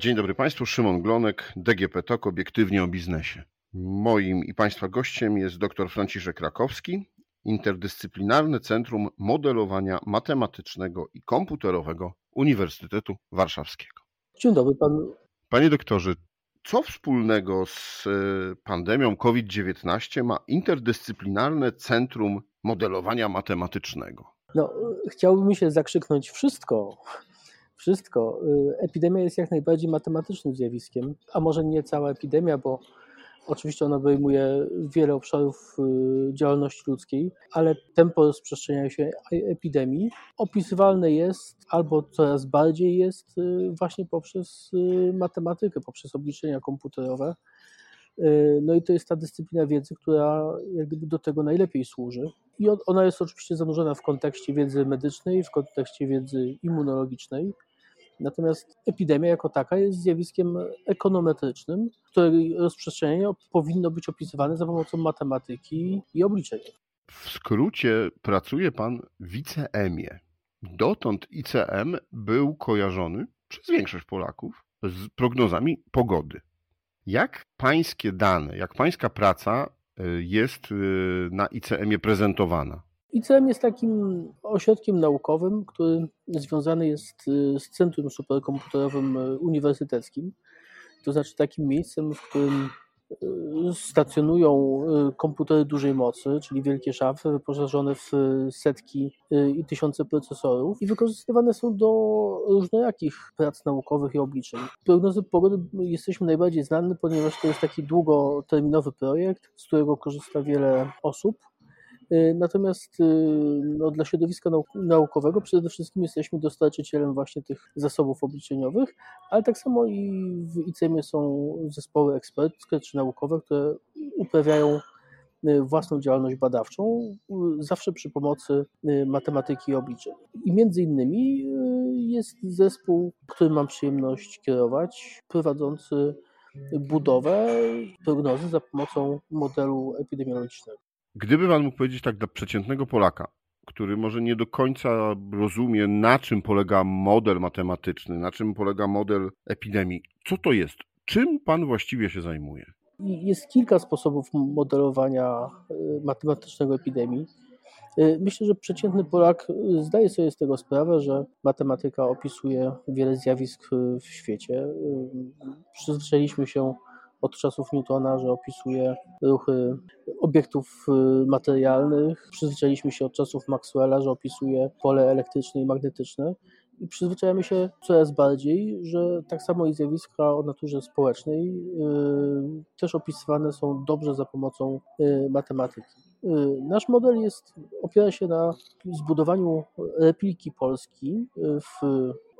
Dzień dobry Państwu, Szymon Glonek, DGP TOK, obiektywnie o biznesie. Moim i Państwa gościem jest dr Franciszek Rakowski, Interdyscyplinarne Centrum Modelowania Matematycznego i Komputerowego Uniwersytetu Warszawskiego. Dzień dobry Panu. Panie doktorze, co wspólnego z e, pandemią COVID-19 ma Interdyscyplinarne Centrum Modelowania Matematycznego? No, chciałbym się zakrzyknąć wszystko, wszystko. Y, epidemia jest jak najbardziej matematycznym zjawiskiem, a może nie cała epidemia, bo oczywiście ona obejmuje wiele obszarów y, działalności ludzkiej, ale tempo rozprzestrzeniania się epidemii opisywalne jest albo coraz bardziej jest y, właśnie poprzez matematykę, poprzez obliczenia komputerowe. No i to jest ta dyscyplina wiedzy, która do tego najlepiej służy. I ona jest oczywiście zanurzona w kontekście wiedzy medycznej, w kontekście wiedzy immunologicznej, Natomiast epidemia jako taka jest zjawiskiem ekonometrycznym, której rozprzestrzenienie powinno być opisywane za pomocą matematyki i obliczeń. W skrócie pracuje pan w ICM-ie. Dotąd ICM był kojarzony przez większość Polaków z prognozami pogody. Jak pańskie dane, jak pańska praca y, jest y, na ICM-ie prezentowana? ICM jest takim ośrodkiem naukowym, który związany jest y, z Centrum Superkomputerowym y, Uniwersyteckim. To znaczy takim miejscem, w którym y, stacjonują komputery dużej mocy, czyli wielkie szafy wyposażone w setki i tysiące procesorów i wykorzystywane są do różnorakich prac naukowych i obliczeń. Prognozy pogody jesteśmy najbardziej znani, ponieważ to jest taki długoterminowy projekt, z którego korzysta wiele osób natomiast y, no, dla środowiska naukowego przede wszystkim jesteśmy dostarczycielem właśnie tych zasobów obliczeniowych, ale tak samo i w ICM są zespoły eksperckie czy naukowe, które uprawiają y, własną działalność badawczą, zawsze przy pomocy matematyki i obliczeń. I między innymi jest zespół, który mam przyjemność kierować, prowadzący budowę prognozy za pomocą modelu epidemiologicznego. Gdyby pan mógł powiedzieć tak dla przeciętnego Polaka, który może nie do końca rozumie, na czym polega model matematyczny, na czym polega model epidemii, co to jest? Czym pan właściwie się zajmuje? Jest kilka sposobów modelowania y, matematycznego epidemii. Y, myślę, że przeciętny Polak y, zdaje sobie z tego sprawę, że matematyka opisuje wiele zjawisk w świecie. Przyzwyczailiśmy się od czasów Newtona, że opisuje ruchy obiektów y, materialnych. Przyzwyczailiśmy się od czasów Maxwella, że opisuje pole elektryczne i magnetyczne. I przyzwyczajamy się coraz bardziej, że tak samo i zjawiska o naturze społecznej yy, też opisywane są dobrze za pomocą yy, matematyki. Yy, nasz model jest, opiera się na zbudowaniu repliki Polski w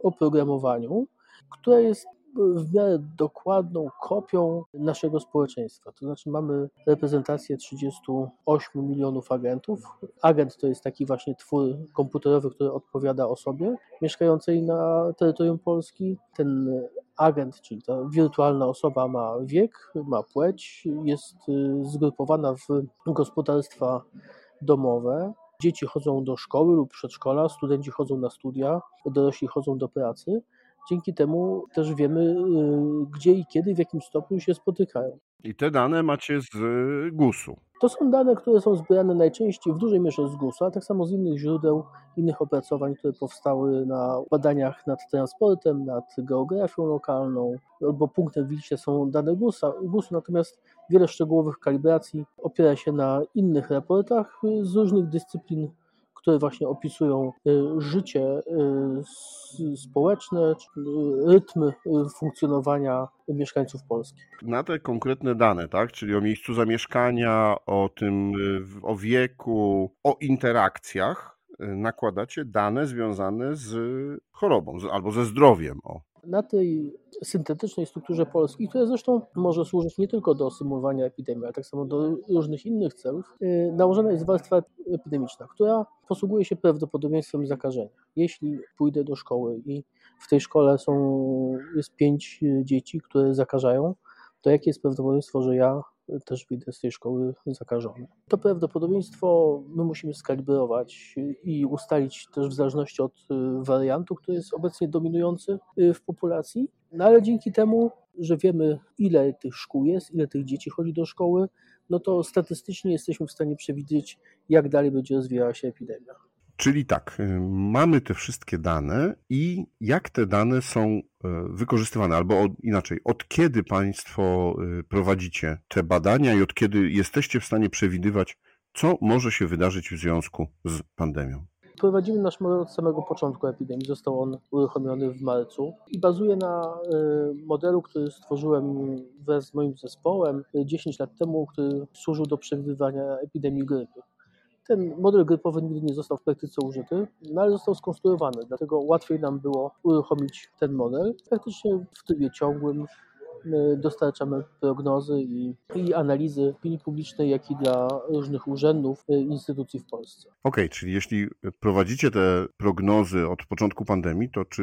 oprogramowaniu, która jest w miarę dokładną kopią naszego społeczeństwa. To znaczy mamy reprezentację 38 milionów agentów. Agent to jest taki właśnie twór komputerowy, który odpowiada osobie mieszkającej na terytorium Polski. Ten agent, czyli ta wirtualna osoba ma wiek, ma płeć, jest y, zgrupowana w gospodarstwa domowe. Dzieci chodzą do szkoły lub przedszkola, studenci chodzą na studia, dorośli chodzą do pracy. Dzięki temu też wiemy, y, gdzie i kiedy, w jakim stopniu się spotykają. I te dane macie z GUS-u. To są dane, które są zbierane najczęściej w dużej mierze z GUS-u, a tak samo z innych źródeł, innych opracowań, które powstały na badaniach nad transportem, nad geografią lokalną, albo punktem wyjścia są dane GUS-u, natomiast wiele szczegółowych kalibracji opiera się na innych raportach z różnych dyscyplin które właśnie opisują y, życie y, społeczne, y, rytmy funkcjonowania mieszkańców Polski. Na te konkretne dane, tak, czyli o miejscu zamieszkania, o tym, o wieku, o interakcjach, nakładacie dane związane z chorobą albo ze zdrowiem. O. Na tej syntetycznej strukturze Polski, która zresztą może służyć nie tylko do symulowania epidemii, ale tak samo do różnych innych celów, y, nałożona jest warstwa epidemiczna, która posługuje się prawdopodobieństwem zakażenia. Jeśli pójdę do szkoły i w tej szkole są, jest pięć dzieci, które zakażają, to jakie jest prawdopodobieństwo, że ja też wyjdę z tej szkoły zakażony. To prawdopodobieństwo my musimy skalibrować i ustalić też w zależności od wariantu, który jest obecnie dominujący w populacji. No ale dzięki temu, że wiemy ile tych szkół jest, ile tych dzieci chodzi do szkoły, no to statystycznie jesteśmy w stanie przewidzieć, jak dalej będzie rozwijała się epidemia. Czyli tak, y, mamy te wszystkie dane i jak te dane są y, wykorzystywane, albo od, inaczej, od kiedy Państwo y, prowadzicie te badania i od kiedy jesteście w stanie przewidywać, co może się wydarzyć w związku z pandemią? Prowadzimy nasz model od samego początku epidemii. Został on uruchomiony w marcu i bazuje na modelu, który stworzyłem wraz z moim zespołem 10 lat temu, który służył do przewidywania epidemii grypy. Ten model grypowy nigdy nie został w praktyce użyty, no ale został skonstruowany, dlatego łatwiej nam było uruchomić ten model. Praktycznie w trybie ciągłym dostarczamy prognozy i, i analizy opinii publicznej, jak i dla różnych urzędów, y, instytucji w Polsce. Okej, okay, czyli jeśli prowadzicie te prognozy od początku pandemii, to czy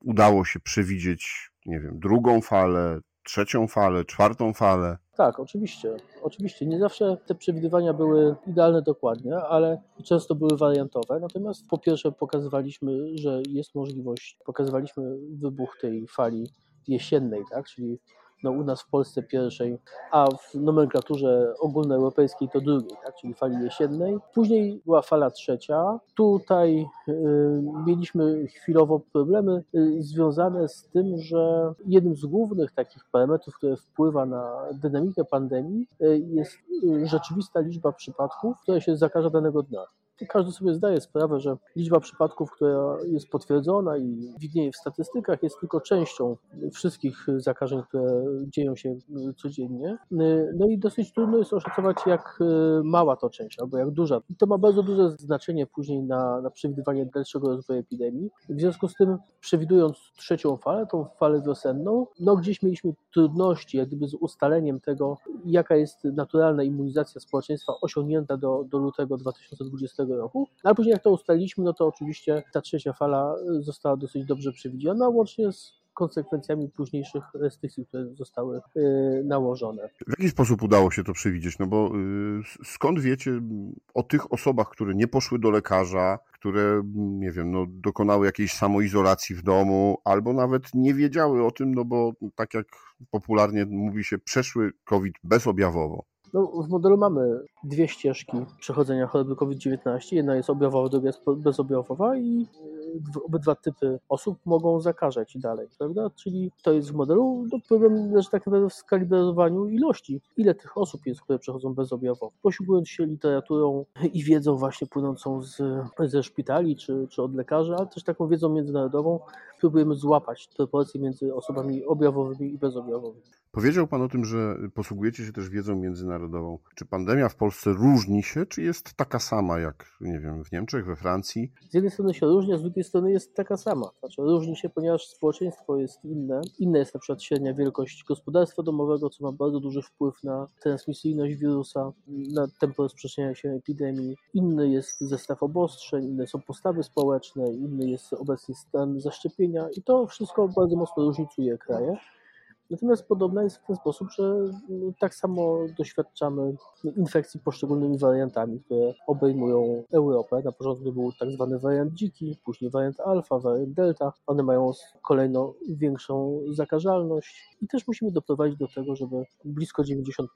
udało się przewidzieć, nie wiem, drugą falę, trzecią falę, czwartą falę? Tak, oczywiście. Oczywiście nie zawsze te przewidywania były idealne dokładnie, ale często były wariantowe. Natomiast po pierwsze pokazywaliśmy, że jest możliwość, pokazywaliśmy wybuch tej fali jesiennej, tak? czyli no, u nas w Polsce pierwszej, a w nomenklaturze ogólnoeuropejskiej to drugiej, tak, czyli fali jesiennej. Później była fala trzecia. Tutaj y, mieliśmy chwilowo problemy y, związane z tym, że jednym z głównych takich parametrów, które wpływa na dynamikę pandemii y, jest y, rzeczywista liczba przypadków, które się zakaże danego dnia każdy sobie zdaje sprawę, że liczba przypadków, która jest potwierdzona i widnieje w statystykach, jest tylko częścią wszystkich zakażeń, które dzieją się codziennie. No i dosyć trudno jest oszacować, jak mała to część, albo jak duża. I to ma bardzo duże znaczenie później na, na przewidywanie dalszego rozwoju epidemii. W związku z tym, przewidując trzecią falę, tą falę wiosenną, no gdzieś mieliśmy trudności jak gdyby z ustaleniem tego, jaka jest naturalna immunizacja społeczeństwa osiągnięta do, do lutego 2020 roku. No, ale później jak to ustaliliśmy, no to oczywiście ta trzecia fala y, została dosyć dobrze przewidziana, łącznie z konsekwencjami późniejszych restrykcji, które zostały y, nałożone. W jaki sposób udało się to przewidzieć? No bo y, skąd wiecie o tych osobach, które nie poszły do lekarza, które, nie wiem, no, dokonały jakiejś samoizolacji w domu, albo nawet nie wiedziały o tym, no bo tak jak popularnie mówi się, przeszły COVID bezobjawowo. No, w modelu mamy dwie ścieżki przechodzenia choroby COVID-19. Jedna jest objawowa, druga jest bezobjawowa i obydwa typy osób mogą zakażać dalej, prawda? Czyli to jest w modelu, no problem leży tak naprawdę w skalibrowaniu ilości. Ile tych osób jest, które przechodzą bezobjawowo? Posiłkując się literaturą i wiedzą właśnie płynącą z, ze szpitali czy, czy od lekarzy, ale też taką wiedzą międzynarodową, próbujemy złapać proporcje między osobami objawowymi i bezobjawowymi. Powiedział Pan o tym, że posługujecie się też wiedzą międzynarodową. Czy pandemia w Polsce różni się, czy jest taka sama jak, nie wiem, w Niemczech, we Francji? Z jednej strony się różni, a z drugiej strony jest taka sama. Znaczy różni się, ponieważ społeczeństwo jest inne. Inna jest na przykład średnia wielkość gospodarstwa domowego, co ma bardzo duży wpływ na transmisyjność wirusa, na tempo rozprzestrzeniania się epidemii. Inny jest zestaw obostrzeń, inne są postawy społeczne, inny jest obecny stan zaszczepienia i to wszystko bardzo mocno różnicuje kraje. Natomiast podobna jest w ten sposób, że no, tak samo doświadczamy infekcji poszczególnymi wariantami, które obejmują Europę. Na początku był tak zwany wariant dziki, później wariant alfa, wariant delta. One mają kolejno większą zakażalność i też musimy doprowadzić do tego, żeby blisko 90%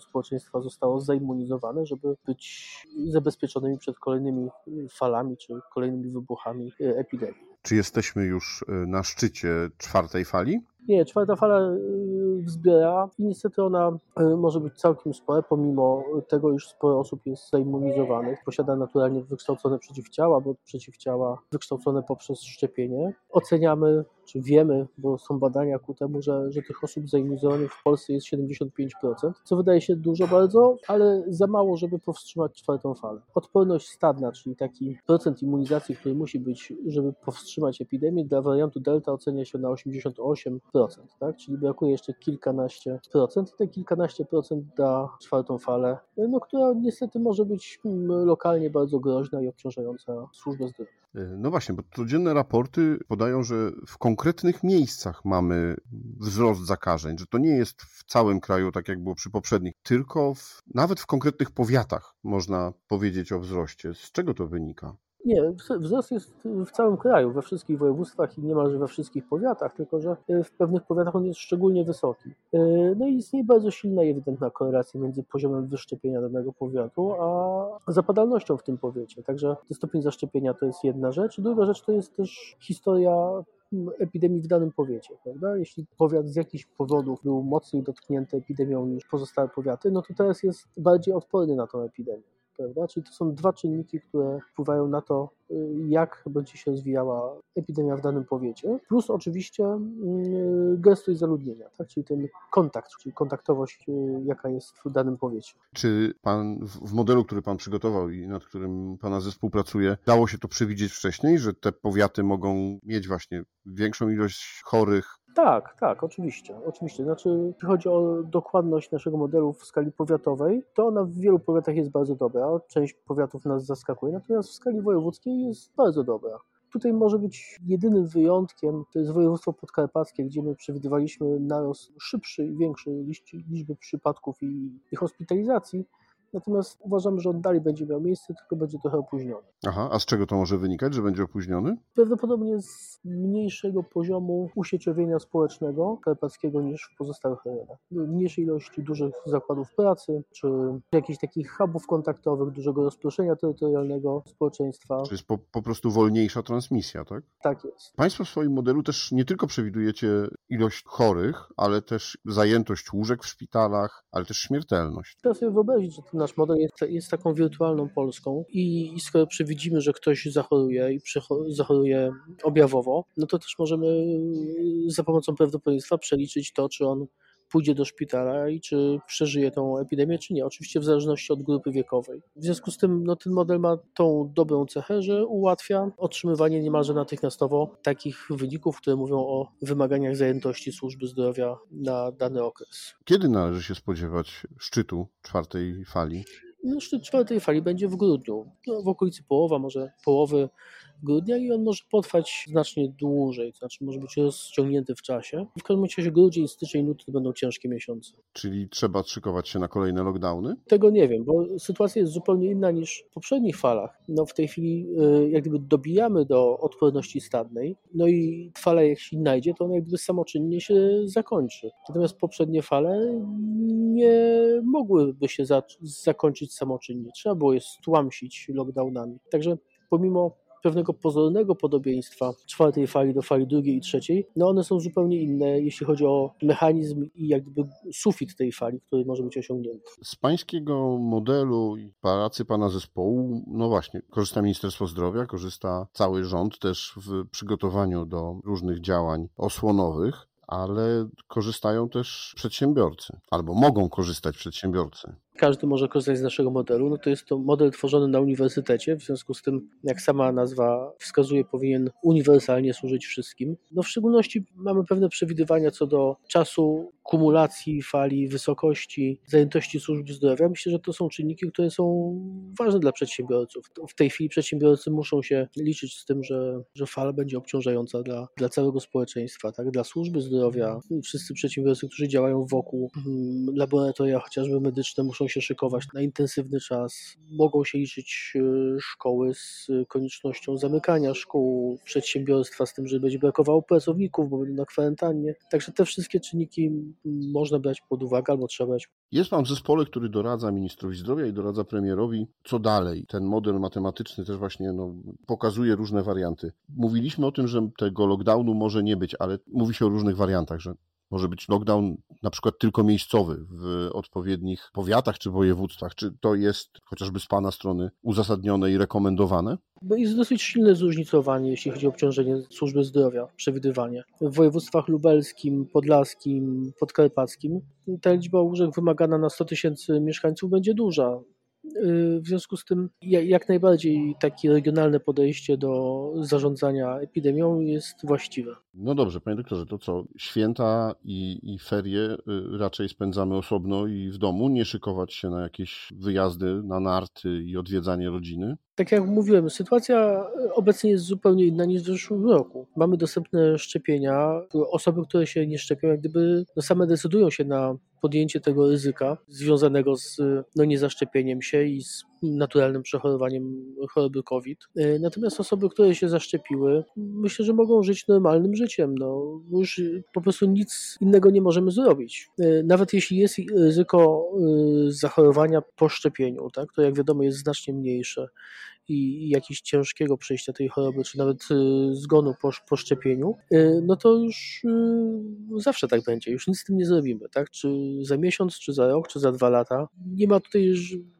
społeczeństwa zostało zaimmunizowane, żeby być zabezpieczonymi przed kolejnymi falami czy kolejnymi wybuchami epidemii. Czy jesteśmy już y, na szczycie czwartej fali? Nie, czwarta fala y, wzbiera i niestety ona y, może być całkiem spora, pomimo tego, iż sporo osób jest zaimmunizowanych, posiada naturalnie wykształcone przeciwciała, bo przeciwciała wykształcone poprzez szczepienie. Oceniamy, czy wiemy, bo są badania ku temu, że, że tych osób zaimmunizowanych w Polsce jest 75%, co wydaje się dużo bardzo, ale za mało, żeby powstrzymać czwartą falę. Odporność stadna, czyli taki procent immunizacji, który musi być, żeby powstrzymać epidemię, dla wariantu Delta ocenia się na 88%, tak? czyli brakuje jeszcze kilkanaście procent i te kilkanaście procent da czwartą falę, no, która niestety może być mm, lokalnie bardzo groźna i obciążająca służbę zdrowia. No właśnie, bo codzienne raporty podają, że w konkretnych miejscach mamy wzrost zakażeń, że to nie jest w całym kraju, tak jak było przy poprzednich, tylko w, nawet w konkretnych powiatach można powiedzieć o wzroście. Z czego to wynika? Nie, wzrost jest w całym kraju, we wszystkich województwach i niemalże we wszystkich powiatach, tylko że e, w pewnych powiatach on jest szczególnie wysoki. E, no i istnieje bardzo silna i ewidentna korelacja między poziomem wyszczepienia danego powiatu, a zapadalnością w tym powiecie. Także stopień zaszczepienia to jest jedna rzecz. Druga rzecz to jest też historia epidemii w danym powiecie. Prawda? Jeśli powiat z jakichś powodów był mocniej dotknięty epidemią niż pozostałe powiaty, no to teraz jest bardziej odporny na tę epidemię prawda? Czyli to są dwa czynniki, które wpływają na to, y, jak będzie się rozwijała epidemia w danym powiecie, plus oczywiście y, gęstość zaludnienia, tak? czyli ten kontakt, czyli kontaktowość, y, jaka jest w danym powiecie. Czy pan w modelu, który pan przygotował i nad którym pana zespół pracuje, dało się to przewidzieć wcześniej, że te powiaty mogą mieć właśnie większą ilość chorych, tak, tak, oczywiście. Oczywiście. Znaczy, jeśli chodzi o dokładność naszego modelu w skali powiatowej, to ona w wielu powiatach jest bardzo dobra. Część powiatów nas zaskakuje, natomiast w skali wojewódzkiej jest bardzo dobra. Tutaj może być jedynym wyjątkiem, to jest województwo podkarpackie, gdzie my przewidywaliśmy narost szybszy i większy liczby przypadków i, i hospitalizacji, Natomiast uważam, że on dalej będzie miał miejsce, tylko będzie trochę opóźniony. Aha, a z czego to może wynikać, że będzie opóźniony? Prawdopodobnie z mniejszego poziomu usieciowienia społecznego karpackiego niż w pozostałych rejonach. Mniejszej ilości dużych zakładów pracy, czy jakichś takich hubów kontaktowych, dużego rozproszenia terytorialnego społeczeństwa. Czyli jest po, po prostu wolniejsza transmisja, tak? Tak jest. Państwo w swoim modelu też nie tylko przewidujecie ilość chorych, ale też zajętość łóżek w szpitalach, ale też śmiertelność. Trzeba sobie wyobrazić, że ten nasz model jest, jest taką wirtualną Polską i, i skoro przewidzimy, że ktoś zachoruje i zachoruje objawowo, no to też możemy za pomocą prawdopodobieństwa przeliczyć to, czy on pójdzie do szpitala i czy przeżyje tą epidemię, czy nie. Oczywiście w zależności od grupy wiekowej. W związku z tym no, ten model ma tą dobrą cechę, że ułatwia otrzymywanie niemalże natychmiastowo takich wyników, które mówią o wymaganiach zajętości służby zdrowia na dany okres. Kiedy należy się spodziewać szczytu czwartej fali? No, szczyt czwartej fali będzie w grudniu, no, w okolicy połowa, może połowy grudnia i on może potrwać znacznie dłużej, to znaczy może być rozciągnięty w czasie. W każdym razie grudzień, styczeń, luty to będą ciężkie miesiące. Czyli trzeba szykować się na kolejne lockdowny? Tego nie wiem, bo sytuacja jest zupełnie inna niż w poprzednich falach. No w tej chwili y, jak gdyby dobijamy do odporności stadnej, no i fala jak się znajdzie, to ona jak gdyby samoczynnie się zakończy. Natomiast poprzednie fale nie mogłyby się za zakończyć samoczynnie. Trzeba było je stłamsić lockdownami. Także pomimo pewnego pozornego podobieństwa czwartej fali do fali drugiej i trzeciej, no one są zupełnie inne, jeśli chodzi o mechanizm i jakby sufit tej fali, który może być osiągnięty. Z pańskiego modelu i pracy pana zespołu, no właśnie, korzysta Ministerstwo Zdrowia, korzysta cały rząd też w przygotowaniu do różnych działań osłonowych ale korzystają też przedsiębiorcy, albo mogą korzystać przedsiębiorcy każdy może korzystać z naszego modelu. No to jest to model tworzony na uniwersytecie, w związku z tym, jak sama nazwa wskazuje, powinien uniwersalnie służyć wszystkim. No w szczególności mamy pewne przewidywania co do czasu kumulacji fali, wysokości, zajętości służby zdrowia. Myślę, że to są czynniki, które są ważne dla przedsiębiorców. W tej chwili przedsiębiorcy muszą się liczyć z tym, że, że fala będzie obciążająca dla, dla całego społeczeństwa, tak? dla służby zdrowia. Wszyscy przedsiębiorcy, którzy działają wokół hmm, laboratoria chociażby medyczne muszą się szykować na intensywny czas. Mogą się liczyć e, szkoły z koniecznością zamykania szkół, przedsiębiorstwa z tym, że będzie brakowało pracowników, bo będą na kwarantannie. Także te wszystkie czynniki można brać pod uwagę albo trzeba brać. Jest Pan w zespole, który doradza ministrowi zdrowia i doradza premierowi, co dalej. Ten model matematyczny też właśnie no, pokazuje różne warianty. Mówiliśmy o tym, że tego lockdownu może nie być, ale mówi się o różnych wariantach, że może być lockdown na przykład tylko miejscowy w odpowiednich powiatach czy województwach. Czy to jest chociażby z Pana strony uzasadnione i rekomendowane? Jest dosyć silne zróżnicowanie, jeśli chodzi o obciążenie służby zdrowia, przewidywanie. W województwach lubelskim, podlaskim, podkarpackim ta liczba łóżek wymagana na 100 tysięcy mieszkańców będzie duża. W związku z tym jak najbardziej takie regionalne podejście do zarządzania epidemią jest właściwe. No dobrze, panie doktorze, to co? Święta i, i ferie y, raczej spędzamy osobno i w domu, nie szykować się na jakieś wyjazdy na narty i odwiedzanie rodziny? Tak jak mówiłem, sytuacja obecnie jest zupełnie inna niż w zeszłym roku. Mamy dostępne szczepienia. Osoby, które się nie szczepią, jak gdyby no same decydują się na podjęcie tego ryzyka związanego z no, niezaszczepieniem się i z naturalnym przechorowaniem choroby COVID. E, natomiast osoby, które się zaszczepiły, myślę, że mogą żyć normalnym życiem. No, już po prostu nic innego nie możemy zrobić. E, nawet jeśli jest ryzyko e, zachorowania po szczepieniu, tak, to jak wiadomo jest znacznie mniejsze i jakiegoś ciężkiego przejścia tej choroby, czy nawet zgonu po, po szczepieniu, no to już zawsze tak będzie, już nic z tym nie zrobimy, tak? Czy za miesiąc, czy za rok, czy za dwa lata. Nie ma tutaj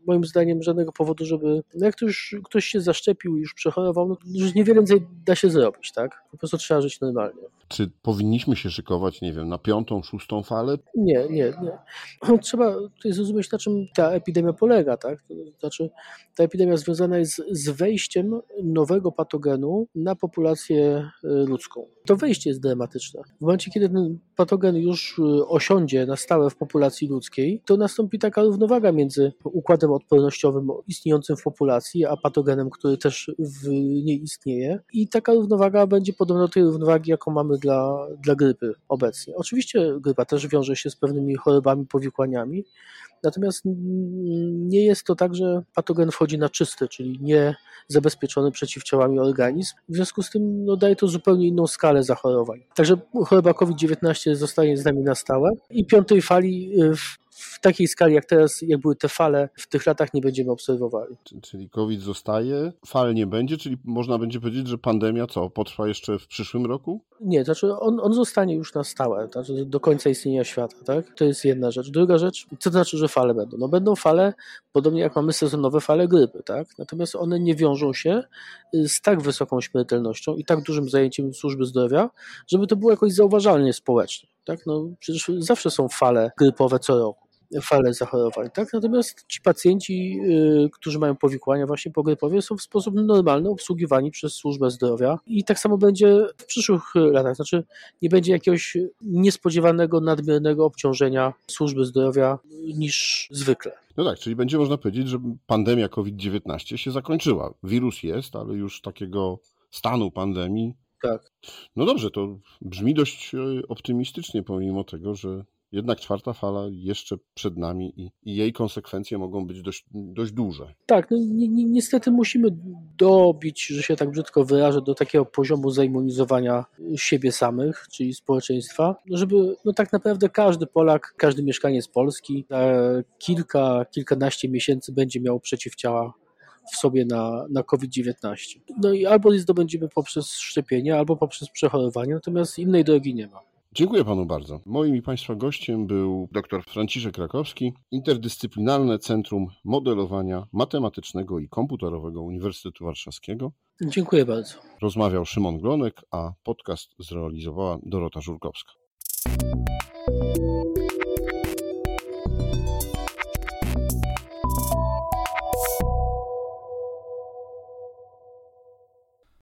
moim zdaniem żadnego powodu, żeby, no jak to już ktoś się zaszczepił i już przechorował, no już niewiele więcej da się zrobić, tak? Po prostu trzeba żyć normalnie. Czy powinniśmy się szykować, nie wiem, na piątą, szóstą falę? Nie, nie, nie. Trzeba tutaj zrozumieć, na czym ta epidemia polega, tak? Znaczy, ta epidemia związana jest z wejściem nowego patogenu na populację y, ludzką. To wejście jest dramatyczne. W momencie, kiedy ten patogen już y, osiądzie na stałe w populacji ludzkiej, to nastąpi taka równowaga między układem odpornościowym istniejącym w populacji, a patogenem, który też w niej istnieje. I taka równowaga będzie podobna do tej równowagi, jaką mamy dla, dla grypy obecnie. Oczywiście grypa też wiąże się z pewnymi chorobami, powikłaniami, Natomiast nie jest to tak, że patogen wchodzi na czysty, czyli nie zabezpieczony przeciwciałami organizm. W związku z tym no, daje to zupełnie inną skalę zachorowań. Także choroba COVID-19 zostaje z nami na stałe i piątej fali y, w w takiej skali jak teraz, jak były te fale, w tych latach nie będziemy obserwowali. Czyli COVID zostaje, fal nie będzie, czyli można będzie powiedzieć, że pandemia co, potrwa jeszcze w przyszłym roku? Nie, znaczy on, on zostanie już na stałe, znaczy do końca istnienia świata, tak? To jest jedna rzecz. Druga rzecz, co to znaczy, że fale będą? No będą fale, podobnie jak mamy sezonowe fale grypy, tak? Natomiast one nie wiążą się y, z tak wysoką śmiertelnością i tak dużym zajęciem służby zdrowia, żeby to było jakoś zauważalnie społecznie. Tak? No, przecież zawsze są fale grypowe co roku falę zachorowań. Tak? Natomiast ci pacjenci, y, którzy mają powikłania właśnie pogrypowe, są w sposób normalny obsługiwani przez służbę zdrowia i tak samo będzie w przyszłych latach. Znaczy nie będzie jakiegoś niespodziewanego, nadmiernego obciążenia służby zdrowia niż zwykle. No tak, czyli będzie można powiedzieć, że pandemia COVID-19 się zakończyła. Wirus jest, ale już takiego stanu pandemii. Tak. No dobrze, to brzmi dość e, optymistycznie, pomimo tego, że jednak czwarta fala jeszcze przed nami i, i jej konsekwencje mogą być dość, dość duże. Tak, no ni, ni, niestety musimy dobić, że się tak brzydko wyrażę, do takiego poziomu zaimmunizowania siebie samych, czyli społeczeństwa, żeby no tak naprawdę każdy Polak, każdy mieszkaniec Polski na kilka, kilkanaście miesięcy będzie miał przeciwciała w sobie na, na COVID-19. No i albo je zdobędziemy poprzez szczepienie, albo poprzez przechorowanie, natomiast innej drogi nie ma. Dziękuję panu bardzo. Moim i państwa gościem był dr Franciszek Rakowski, Interdyscyplinarne Centrum Modelowania Matematycznego i Komputerowego Uniwersytetu Warszawskiego. Dziękuję bardzo. Rozmawiał Szymon Glonek, a podcast zrealizowała Dorota Żurkowska.